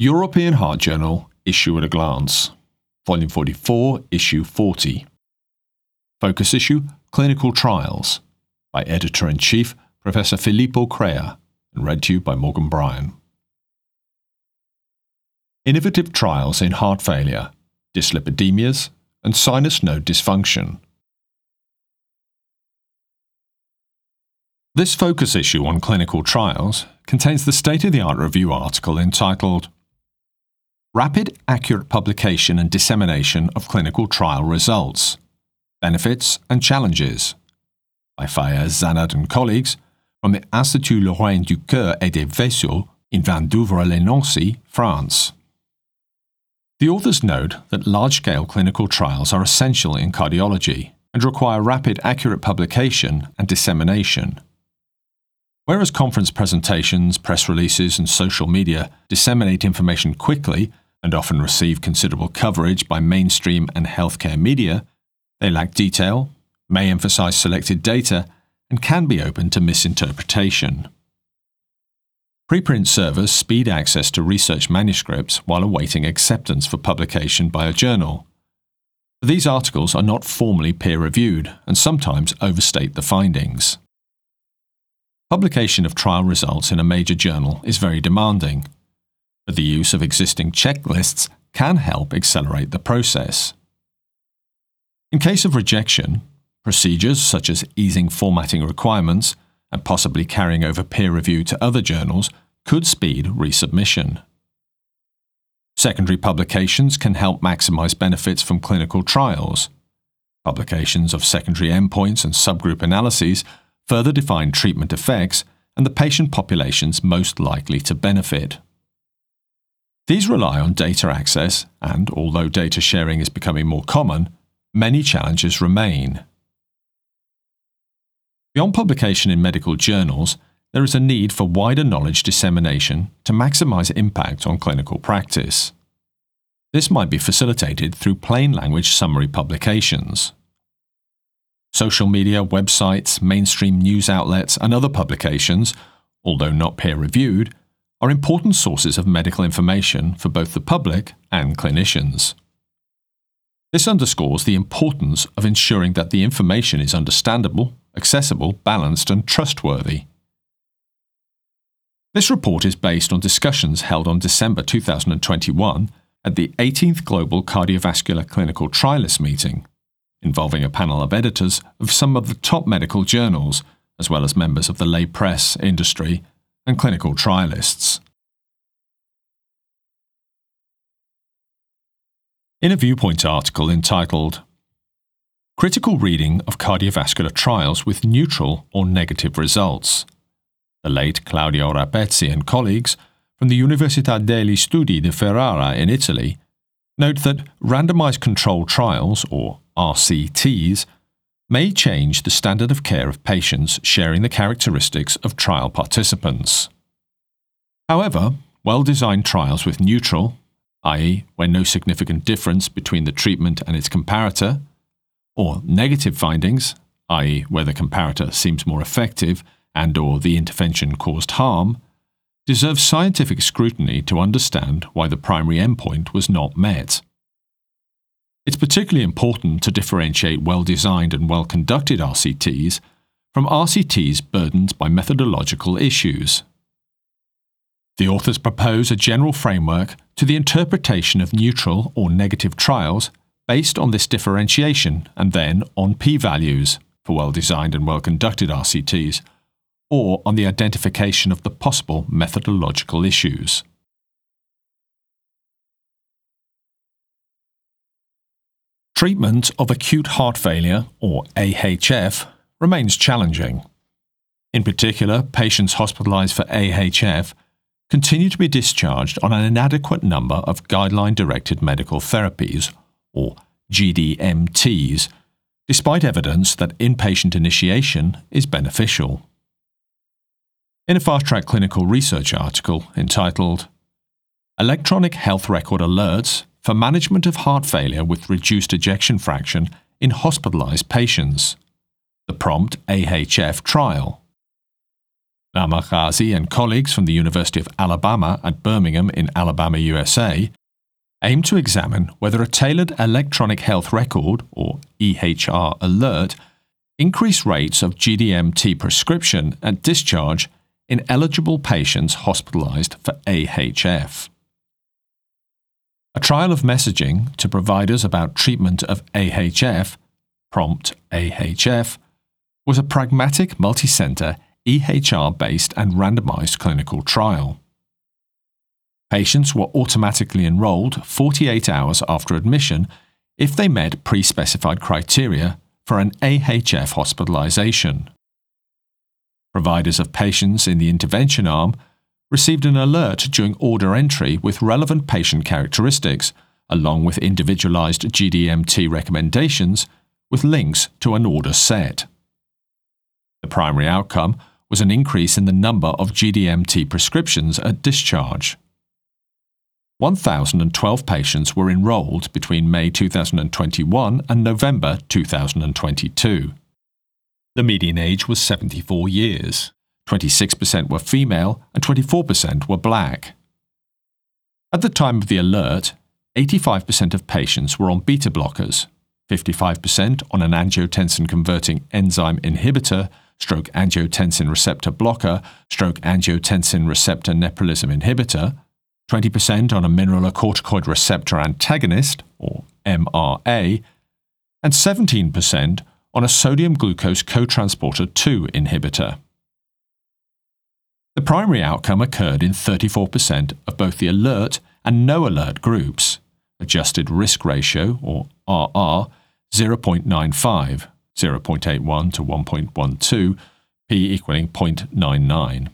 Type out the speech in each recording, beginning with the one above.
European Heart Journal, Issue at a Glance, Volume 44, Issue 40. Focus Issue Clinical Trials by Editor in Chief Professor Filippo Crea and read to you by Morgan Bryan. Innovative Trials in Heart Failure, Dyslipidemias, and Sinus Node Dysfunction. This focus issue on clinical trials contains the state of the art review article entitled Rapid, Accurate Publication and Dissemination of Clinical Trial Results Benefits and Challenges by Faiez Zannad and colleagues from the Institut Lorrain du Cœur et des Vaisseaux in Vandœuvre-lès-Nancy, France. The authors note that large scale clinical trials are essential in cardiology and require rapid, accurate publication and dissemination. Whereas conference presentations, press releases, and social media disseminate information quickly and often receive considerable coverage by mainstream and healthcare media, they lack detail, may emphasize selected data, and can be open to misinterpretation. Preprint servers speed access to research manuscripts while awaiting acceptance for publication by a journal. These articles are not formally peer reviewed and sometimes overstate the findings. Publication of trial results in a major journal is very demanding, but the use of existing checklists can help accelerate the process. In case of rejection, procedures such as easing formatting requirements and possibly carrying over peer review to other journals could speed resubmission. Secondary publications can help maximize benefits from clinical trials. Publications of secondary endpoints and subgroup analyses further define treatment effects and the patient populations most likely to benefit. These rely on data access, and although data sharing is becoming more common, many challenges remain. Beyond publication in medical journals, there is a need for wider knowledge dissemination to maximize impact on clinical practice. This might be facilitated through plain language summary publications. Social media, websites, mainstream news outlets, and other publications, although not peer reviewed, are important sources of medical information for both the public and clinicians. This underscores the importance of ensuring that the information is understandable, accessible, balanced, and trustworthy. This report is based on discussions held on December 2021 at the 18th Global Cardiovascular Clinical Trialists meeting, involving a panel of editors of some of the top medical journals, as well as members of the lay press, industry, and clinical trialists. In a Viewpoint article entitled Critical Reading of Cardiovascular Trials with Neutral or Negative Results, the late Claudio Rapezzi and colleagues from the Università degli Studi di Ferrara in Italy note that randomized controlled trials, or RCTs, may change the standard of care of patients sharing the characteristics of trial participants. However, well designed trials with neutral, i.e., where no significant difference between the treatment and its comparator, or negative findings, i.e., where the comparator seems more effective and or the intervention caused harm, deserve scientific scrutiny to understand why the primary endpoint was not met. It's particularly important to differentiate well designed and well conducted RCTs from RCTs burdened by methodological issues. The authors propose a general framework to the interpretation of neutral or negative trials based on this differentiation and then on p values for well designed and well conducted RCTs, or on the identification of the possible methodological issues. Treatment of acute heart failure, or AHF, remains challenging. In particular, patients hospitalized for AHF continue to be discharged on an inadequate number of guideline directed medical therapies, or GDMTs, despite evidence that inpatient initiation is beneficial. In a fast track clinical research article entitled Electronic Health Record Alerts for management of heart failure with reduced ejection fraction in hospitalized patients. The prompt AHF trial. Lama Ghazi and colleagues from the University of Alabama at Birmingham in Alabama, USA, aim to examine whether a tailored electronic health record, or EHR alert, increased rates of GDMT prescription at discharge in eligible patients hospitalized for AHF. A trial of messaging to providers about treatment of AHF, Prompt AHF, was a pragmatic multicenter EHR based and randomized clinical trial. Patients were automatically enrolled 48 hours after admission if they met pre specified criteria for an AHF hospitalization. Providers of patients in the intervention arm received an alert during order entry with relevant patient characteristics, along with individualized GDMT recommendations with links to an order set. The primary outcome was an increase in the number of GDMT prescriptions at discharge. 1,012 patients were enrolled between May 2021 and November 2022. The median age was 74 years. 26% were female and 24% were black. At the time of the alert, 85% of patients were on beta blockers, 55% on an angiotensin converting enzyme inhibitor, stroke angiotensin receptor blocker, stroke angiotensin receptor neprilysin inhibitor, 20% on a mineralocorticoid receptor antagonist, or MRA, and 17% on a sodium glucose cotransporter 2 inhibitor. The primary outcome occurred in 34% of both the alert and no alert groups, adjusted risk ratio, or RR, 0.95, 0.81 to 1.12, p equaling 0.99.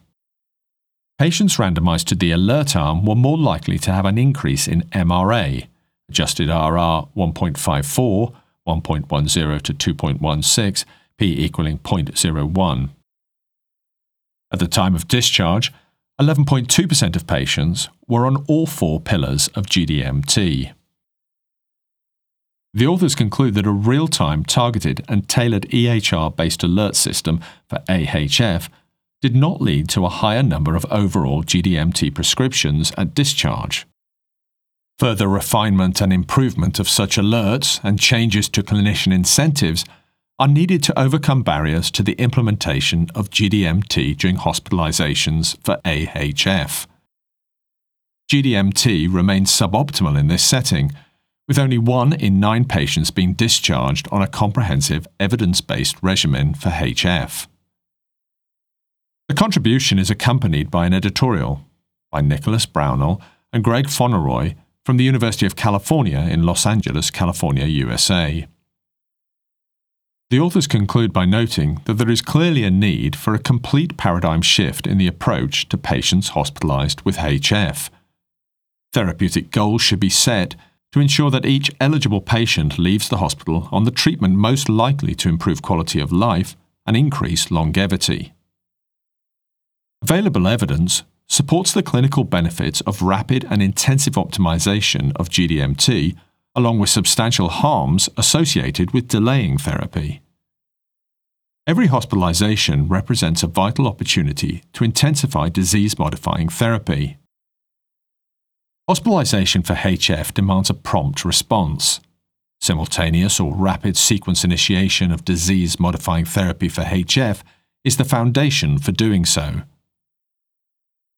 Patients randomized to the alert arm were more likely to have an increase in MRA, adjusted RR 1.54, 1.10 to 2.16, p equaling 0.01. At the time of discharge, 11.2% of patients were on all four pillars of GDMT. The authors conclude that a real time targeted and tailored EHR based alert system for AHF did not lead to a higher number of overall GDMT prescriptions at discharge. Further refinement and improvement of such alerts and changes to clinician incentives are needed to overcome barriers to the implementation of GDMT during hospitalizations for AHF. GDMT remains suboptimal in this setting, with only one in nine patients being discharged on a comprehensive evidence based regimen for HF. The contribution is accompanied by an editorial by Nicholas Brownell and Gregg Fonarow from the University of California in Los Angeles, California, USA. The authors conclude by noting that there is clearly a need for a complete paradigm shift in the approach to patients hospitalized with HF. Therapeutic goals should be set to ensure that each eligible patient leaves the hospital on the treatment most likely to improve quality of life and increase longevity. Available evidence supports the clinical benefits of rapid and intensive optimization of GDMT, along with substantial harms associated with delaying therapy. Every hospitalization represents a vital opportunity to intensify disease modifying therapy. Hospitalization for HF demands a prompt response. Simultaneous or rapid sequence initiation of disease modifying therapy for HF is the foundation for doing so.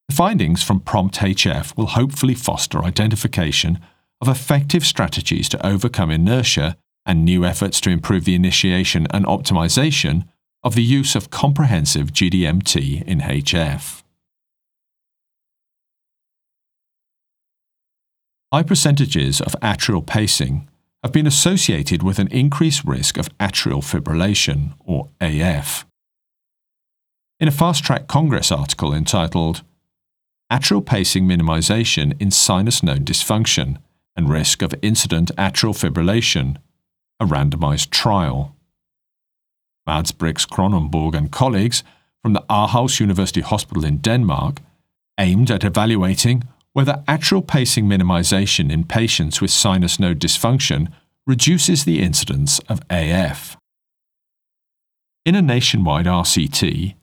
The findings from Prompt HF will hopefully foster identification of effective strategies to overcome inertia and new efforts to improve the initiation and optimization of the use of comprehensive GDMT in HF. High percentages of atrial pacing have been associated with an increased risk of atrial fibrillation, or AF. In a Fast Track Congress article entitled atrial pacing minimization in sinus node dysfunction and risk of incident atrial fibrillation, a randomized trial. Mads Brix Kronenborg and colleagues from the Aarhus University Hospital in Denmark aimed at evaluating whether atrial pacing minimization in patients with sinus node dysfunction reduces the incidence of AF. In a nationwide RCT,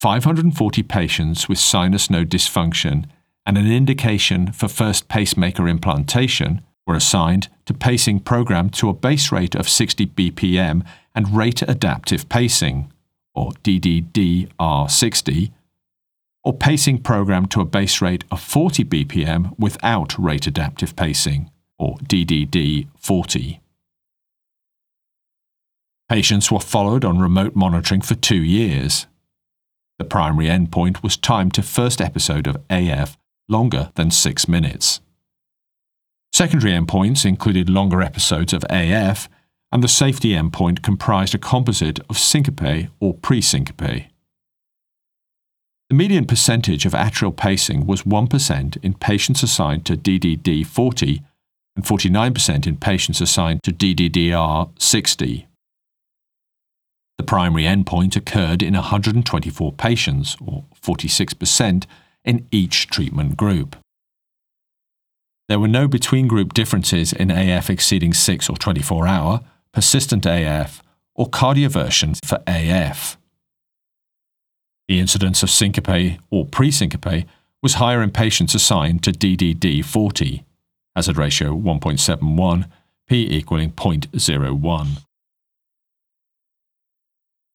540 patients with sinus node dysfunction and an indication for first pacemaker implantation were assigned to pacing programmed to a base rate of 60 BPM and rate adaptive pacing, or DDDR60, or pacing programmed to a base rate of 40 BPM without rate adaptive pacing, or DDD40. Patients were followed on remote monitoring for two years. The primary endpoint was time to first episode of AF longer than six minutes. Secondary endpoints included longer episodes of AF, and the safety endpoint comprised a composite of syncope or pre-syncope. The median percentage of atrial pacing was 1% in patients assigned to DDD 40 and 49% in patients assigned to DDDR 60. The primary endpoint occurred in 124 patients, or 46%, in each treatment group. There were no between group differences in AF exceeding 6 or 24 hour, persistent AF, or cardioversion for AF. The incidence of syncope or pre-syncope was higher in patients assigned to DDD 40, hazard ratio 1.71, p equaling 0.01.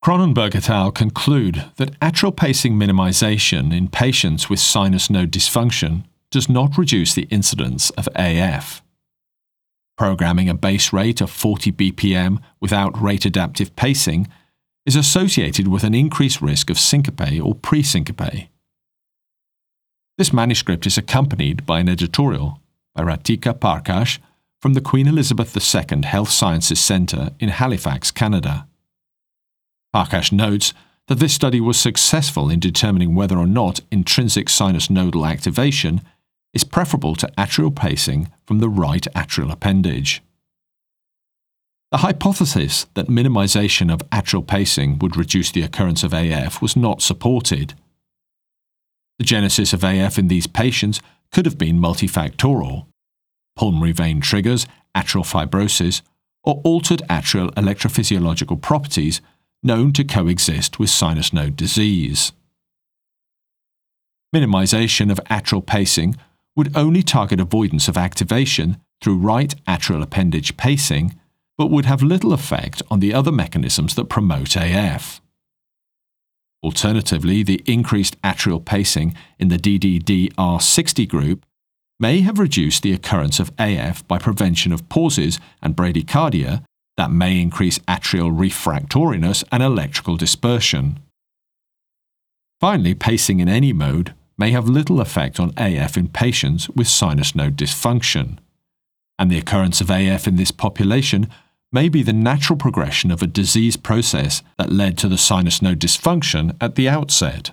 Cronenberg et al. conclude that atrial pacing minimization in patients with sinus node dysfunction does not reduce the incidence of AF. Programming a base rate of 40 BPM without rate adaptive pacing is associated with an increased risk of syncope or pre-syncope. This manuscript is accompanied by an editorial by Ratika Parkash from the Queen Elizabeth II Health Sciences Centre in Halifax, Canada. Parkash notes that this study was successful in determining whether or not intrinsic sinus nodal activation is preferable to atrial pacing from the right atrial appendage. The hypothesis that minimization of atrial pacing would reduce the occurrence of AF was not supported. The genesis of AF in these patients could have been multifactorial pulmonary vein triggers, atrial fibrosis, or altered atrial electrophysiological properties known to coexist with sinus node disease. Minimization of atrial pacing would only target avoidance of activation through right atrial appendage pacing, but would have little effect on the other mechanisms that promote AF. Alternatively, the increased atrial pacing in the DDDR60 group may have reduced the occurrence of AF by prevention of pauses and bradycardia that may increase atrial refractoriness and electrical dispersion. Finally, pacing in any mode may have little effect on AF in patients with sinus node dysfunction, and the occurrence of AF in this population may be the natural progression of a disease process that led to the sinus node dysfunction at the outset.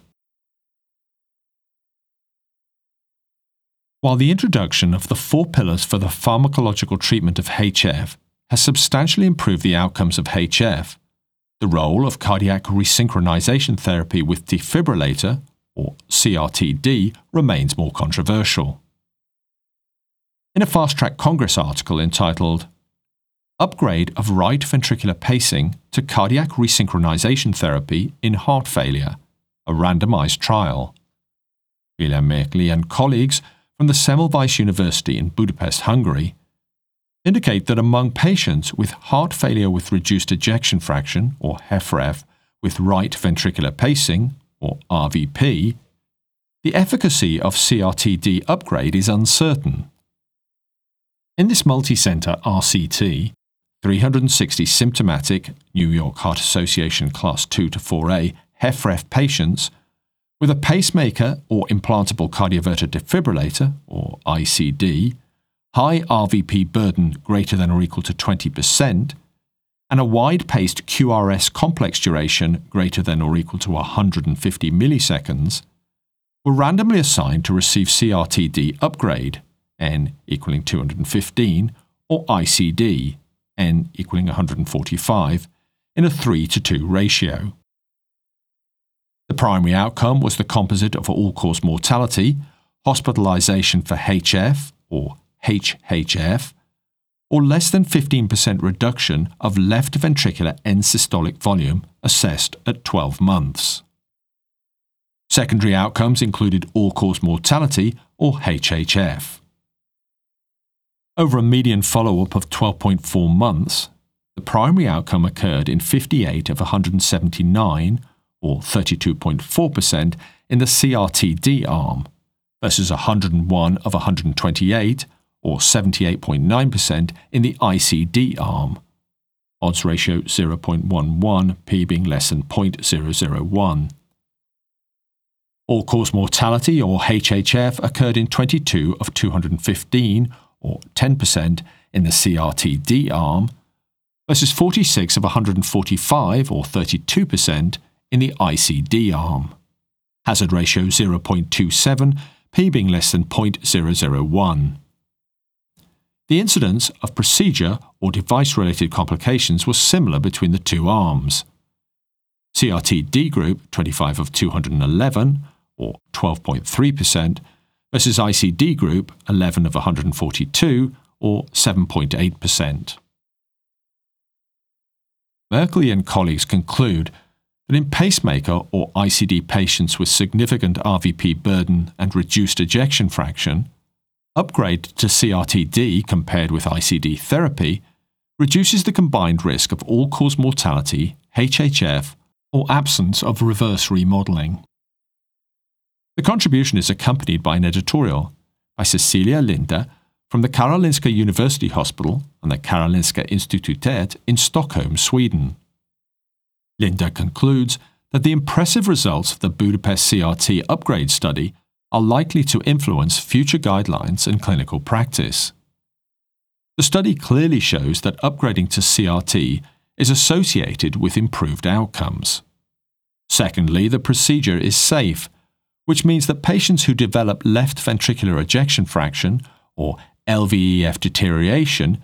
While the introduction of the four pillars for the pharmacological treatment of HF has substantially improved the outcomes of HF, the role of cardiac resynchronization therapy with defibrillator or CRTD, remains more controversial. In a Fast Track Congress article entitled Upgrade of Right Ventricular Pacing to Cardiac Resynchronization Therapy in Heart Failure, a randomized trial, William Merkely and colleagues from the Semmelweis University in Budapest, Hungary, indicate that among patients with heart failure with reduced ejection fraction, or HFrEF, with right ventricular pacing, or RVP, the efficacy of CRTD upgrade is uncertain. In this multi-center RCT, 360 symptomatic New York Heart Association Class 2 to 4A HFrEF patients with a pacemaker or implantable cardioverter defibrillator, or ICD, high RVP burden greater than or equal to 20%, and a wide-paced QRS complex duration greater than or equal to 150 milliseconds were randomly assigned to receive CRTD upgrade, n equaling 215, or ICD, n equaling 145, in a 3 to 2 ratio. The primary outcome was the composite of all-cause mortality, hospitalization for HF, or HHF, or less than 15% reduction of left ventricular end systolic volume assessed at 12 months. Secondary outcomes included all cause mortality, or HHF. Over a median follow up of 12.4 months, the primary outcome occurred in 58 of 179, or 32.4%, in the CRTD arm, versus 101 of 128, or 78.9%, in the ICD arm. Odds ratio 0.11, p being less than 0.001. All cause mortality, or HHF, occurred in 22 of 215, or 10%, in the CRTD arm, versus 46 of 145, or 32%, in the ICD arm. Hazard ratio 0.27, p being less than 0.001. The incidence of procedure or device related complications was similar between the two arms. CRTD group 25 of 211, or 12.3%, versus ICD group 11 of 142, or 7.8%. Merkely and colleagues conclude that in pacemaker or ICD patients with significant RVP burden and reduced ejection fraction, upgrade to CRTD compared with ICD therapy reduces the combined risk of all cause mortality, HHF, or absence of reverse remodeling. The contribution is accompanied by an editorial by Cecilia Linde from the Karolinska University Hospital and the Karolinska Institutet in Stockholm, Sweden. Linde concludes that the impressive results of the Budapest CRT upgrade study are likely to influence future guidelines and clinical practice. The study clearly shows that upgrading to CRT is associated with improved outcomes. Secondly, the procedure is safe which means that patients who develop left ventricular ejection fraction, or LVEF deterioration,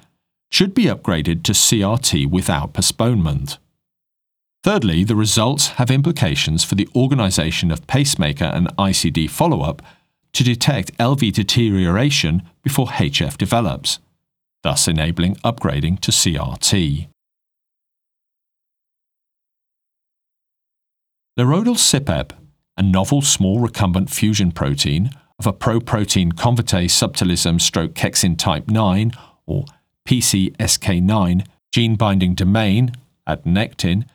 should be upgraded to CRT without postponement. Thirdly, the results have implications for the organisation of pacemaker and ICD follow up to detect LV deterioration before HF develops, thus enabling upgrading to CRT. Lerodalcibep a novel small recombinant fusion protein of a proprotein convertase subtilisin stroke kexin type 9 or PCSK9 gene binding domain adnectin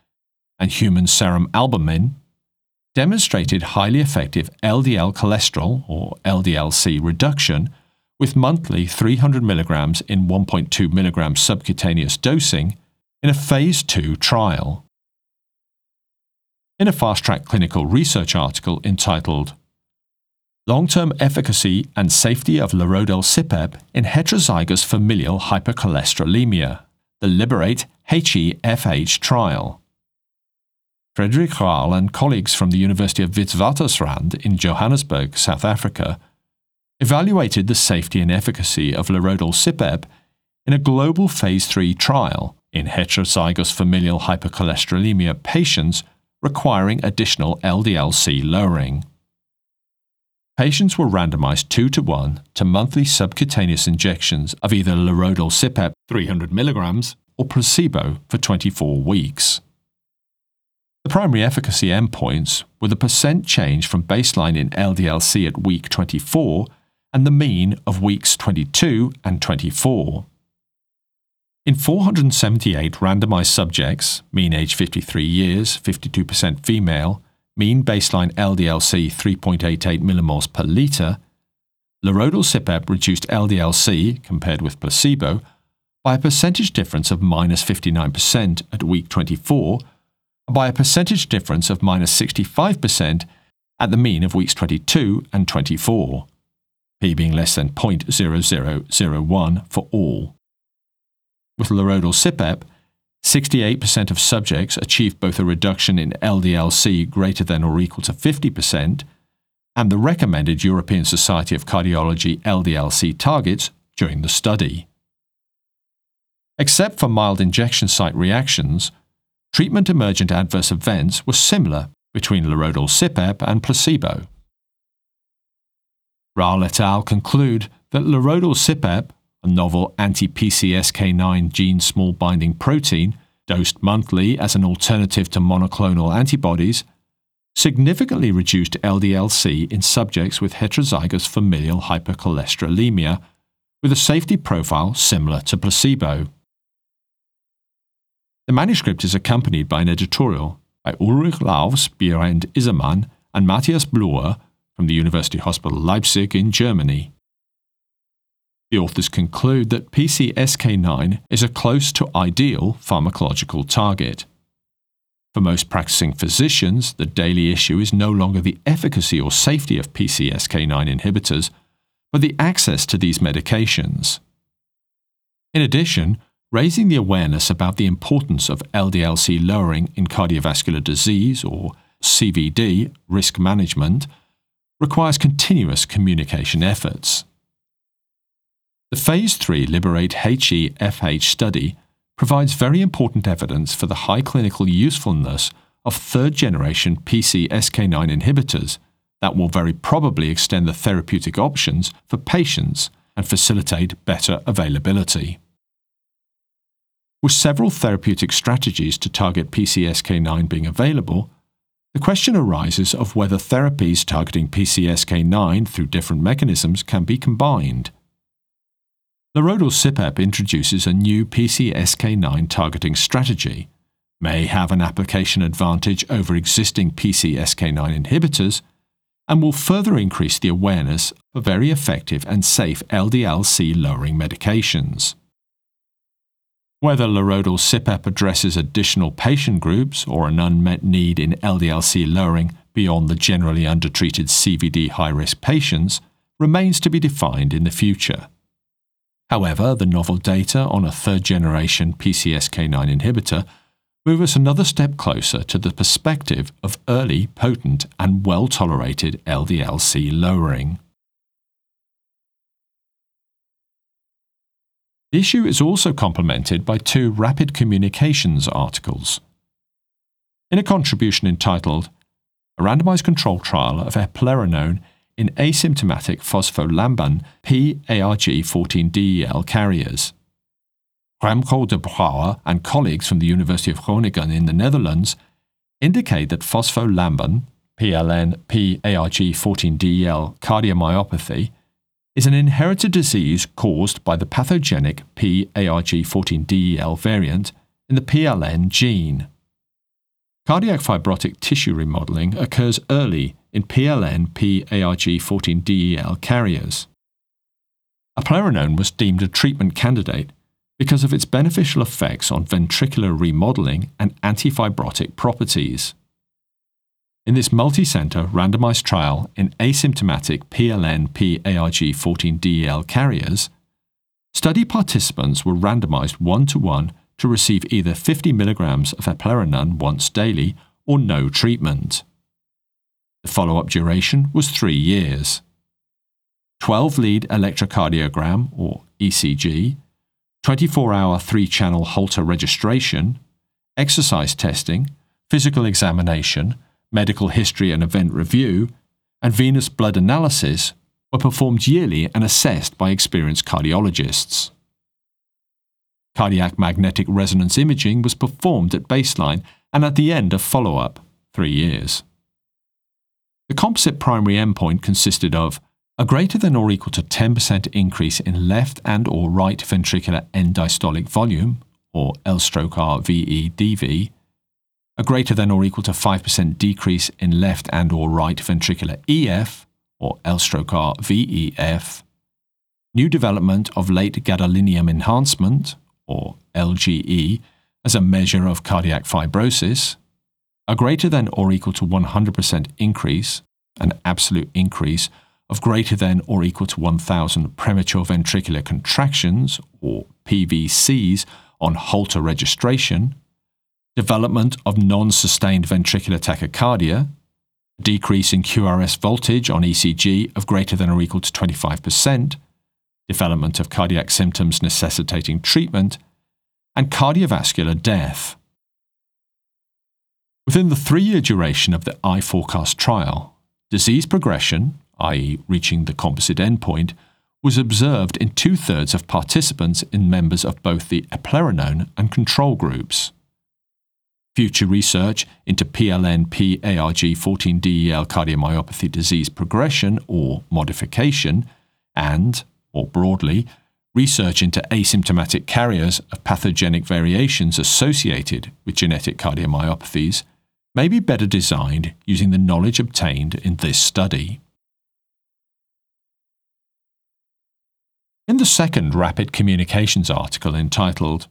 and human serum albumin demonstrated highly effective LDL cholesterol or LDLC reduction with monthly 300 mg in 1.2 mg subcutaneous dosing in a phase 2 trial in a fast track clinical research article entitled Long term efficacy and safety of lerodalcibep in heterozygous familial hypercholesterolemia, the Liberate HEFH trial. Frederick Raal and colleagues from the University of Witwatersrand in Johannesburg, South Africa, evaluated the safety and efficacy of lerodalcibep in a global phase 3 trial in heterozygous familial hypercholesterolemia patients requiring additional LDL-C lowering. Patients were randomized 2 to 1 to monthly subcutaneous injections of either lerodalcibep 300 mg or placebo for 24 weeks. The primary efficacy endpoints were the percent change from baseline in LDL-C at week 24 and the mean of weeks 22 and 24. In 478 randomized subjects, mean age 53 years, 52% female, mean baseline LDL-C 3.88 millimoles per litre, lerodalcibep reduced LDL-C, compared with placebo, by a percentage difference of minus 59% at week 24 and by a percentage difference of minus 65% at the mean of weeks 22 and 24, p being less than 0.0001 for all. With lerodalcibep, 68% of subjects achieved both a reduction in LDL-C greater than or equal to 50% and the recommended European Society of Cardiology LDL-C targets during the study. Except for mild injection site reactions, treatment emergent adverse events were similar between lerodalcibep and placebo. Raal et al. conclude that lerodalcibep a novel anti-PCSK9 gene small binding protein dosed monthly as an alternative to monoclonal antibodies, significantly reduced LDL-C in subjects with heterozygous familial hypercholesterolemia with a safety profile similar to placebo. The manuscript is accompanied by an editorial by Ulrich Laufs, Berend Isermann, and Matthias Blüher from the University Hospital Leipzig in Germany. The authors conclude that PCSK9 is a close to ideal pharmacological target. For most practicing physicians, the daily issue is no longer the efficacy or safety of PCSK9 inhibitors, but the access to these medications. In addition, raising the awareness about the importance of LDL-C lowering in cardiovascular disease or CVD risk management requires continuous communication efforts. The Phase 3 Liberate HeFH study provides very important evidence for the high clinical usefulness of third generation PCSK9 inhibitors that will very probably extend the therapeutic options for patients and facilitate better availability. With several therapeutic strategies to target PCSK9 being available, the question arises of whether therapies targeting PCSK9 through different mechanisms can be combined. Lerodalcibep introduces a new PCSK9 targeting strategy, may have an application advantage over existing PCSK9 inhibitors, and will further increase the awareness of very effective and safe LDL-C lowering medications. Whether lerodalcibep addresses additional patient groups or an unmet need in LDL-C lowering beyond the generally undertreated CVD high-risk patients remains to be defined in the future. However, the novel data on a third-generation PCSK9 inhibitor move us another step closer to the perspective of early, potent, and well-tolerated LDL-C lowering. The issue is also complemented by two Rapid Communications articles. In a contribution entitled A Randomized Control Trial of Eplerenone in Asymptomatic Phospholamban p-ARG14-DEL Carriers, Remco de Brouwer and colleagues from the University of Groningen in the Netherlands indicate that phospholamban PLN p-ARG14-DEL cardiomyopathy is an inherited disease caused by the pathogenic p-ARG14-DEL variant in the PLN gene. Cardiac fibrotic tissue remodeling occurs early in PLN p-ARG14-DEL carriers. Eplerenone was deemed a treatment candidate because of its beneficial effects on ventricular remodeling and antifibrotic properties. In this multi-center randomized trial in asymptomatic PLN-PARG14-DEL carriers, study participants were randomized one-to-one to receive either 50 mg of eplerenone once daily or no treatment. The follow-up duration was three years. 12-lead electrocardiogram, or ECG, 24-hour three-channel Holter registration, exercise testing, physical examination, medical history and event review, and venous blood analysis were performed yearly and assessed by experienced cardiologists. Cardiac magnetic resonance imaging was performed at baseline and at the end of follow up, three years. The composite primary endpoint consisted of a greater than or equal to 10% increase in left and or right ventricular end diastolic volume, or L stroke R VE DV, a greater than or equal to 5% decrease in left and or right ventricular EF, or L stroke R VEF, new development of late gadolinium enhancement, or LGE, as a measure of cardiac fibrosis, a greater than or equal to 100% increase, an absolute increase of greater than or equal to 1,000 premature ventricular contractions, or PVCs, on Holter registration, development of non sustained ventricular tachycardia, decrease in QRS voltage on ECG of greater than or equal to 25%, development of cardiac symptoms necessitating treatment, and cardiovascular death. Within the three year duration of the i-PHORECAST trial, disease progression, i.e., reaching the composite endpoint, was observed in two thirds of participants in members of both the eplerenone and control groups. Future research into PLNP ARG 14DEL cardiomyopathy disease progression or modification, and, more broadly, research into asymptomatic carriers of pathogenic variations associated with genetic cardiomyopathies may be better designed using the knowledge obtained in this study. In the second Rapid Communications article entitled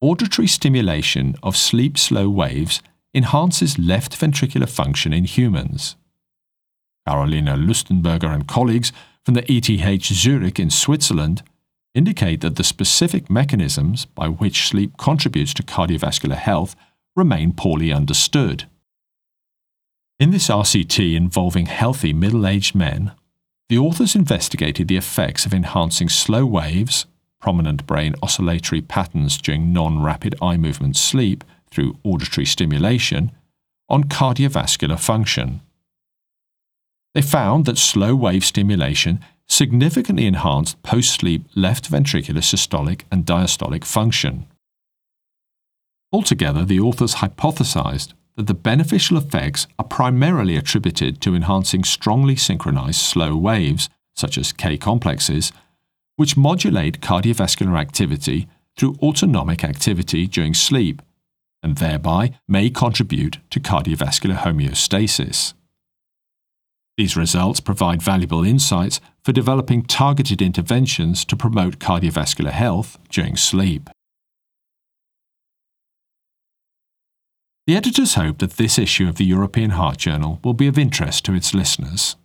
Auditory stimulation of sleep slow waves enhances left ventricular function in humans. Carolina Lustenberger and colleagues from the ETH Zurich in Switzerland indicate that the specific mechanisms by which sleep contributes to cardiovascular health remain poorly understood. In this RCT involving healthy middle aged men, the authors investigated the effects of enhancing slow waves prominent brain oscillatory patterns during non rapid eye movement sleep through auditory stimulation on cardiovascular function. They found that slow wave stimulation significantly enhanced post sleep left ventricular systolic and diastolic function. Altogether, the authors hypothesized that the beneficial effects are primarily attributed to enhancing strongly synchronized slow waves, such as K complexes, which modulate cardiovascular activity through autonomic activity during sleep and thereby may contribute to cardiovascular homeostasis. These results provide valuable insights for developing targeted interventions to promote cardiovascular health during sleep. The editors hope that this issue of the European Heart Journal will be of interest to its listeners.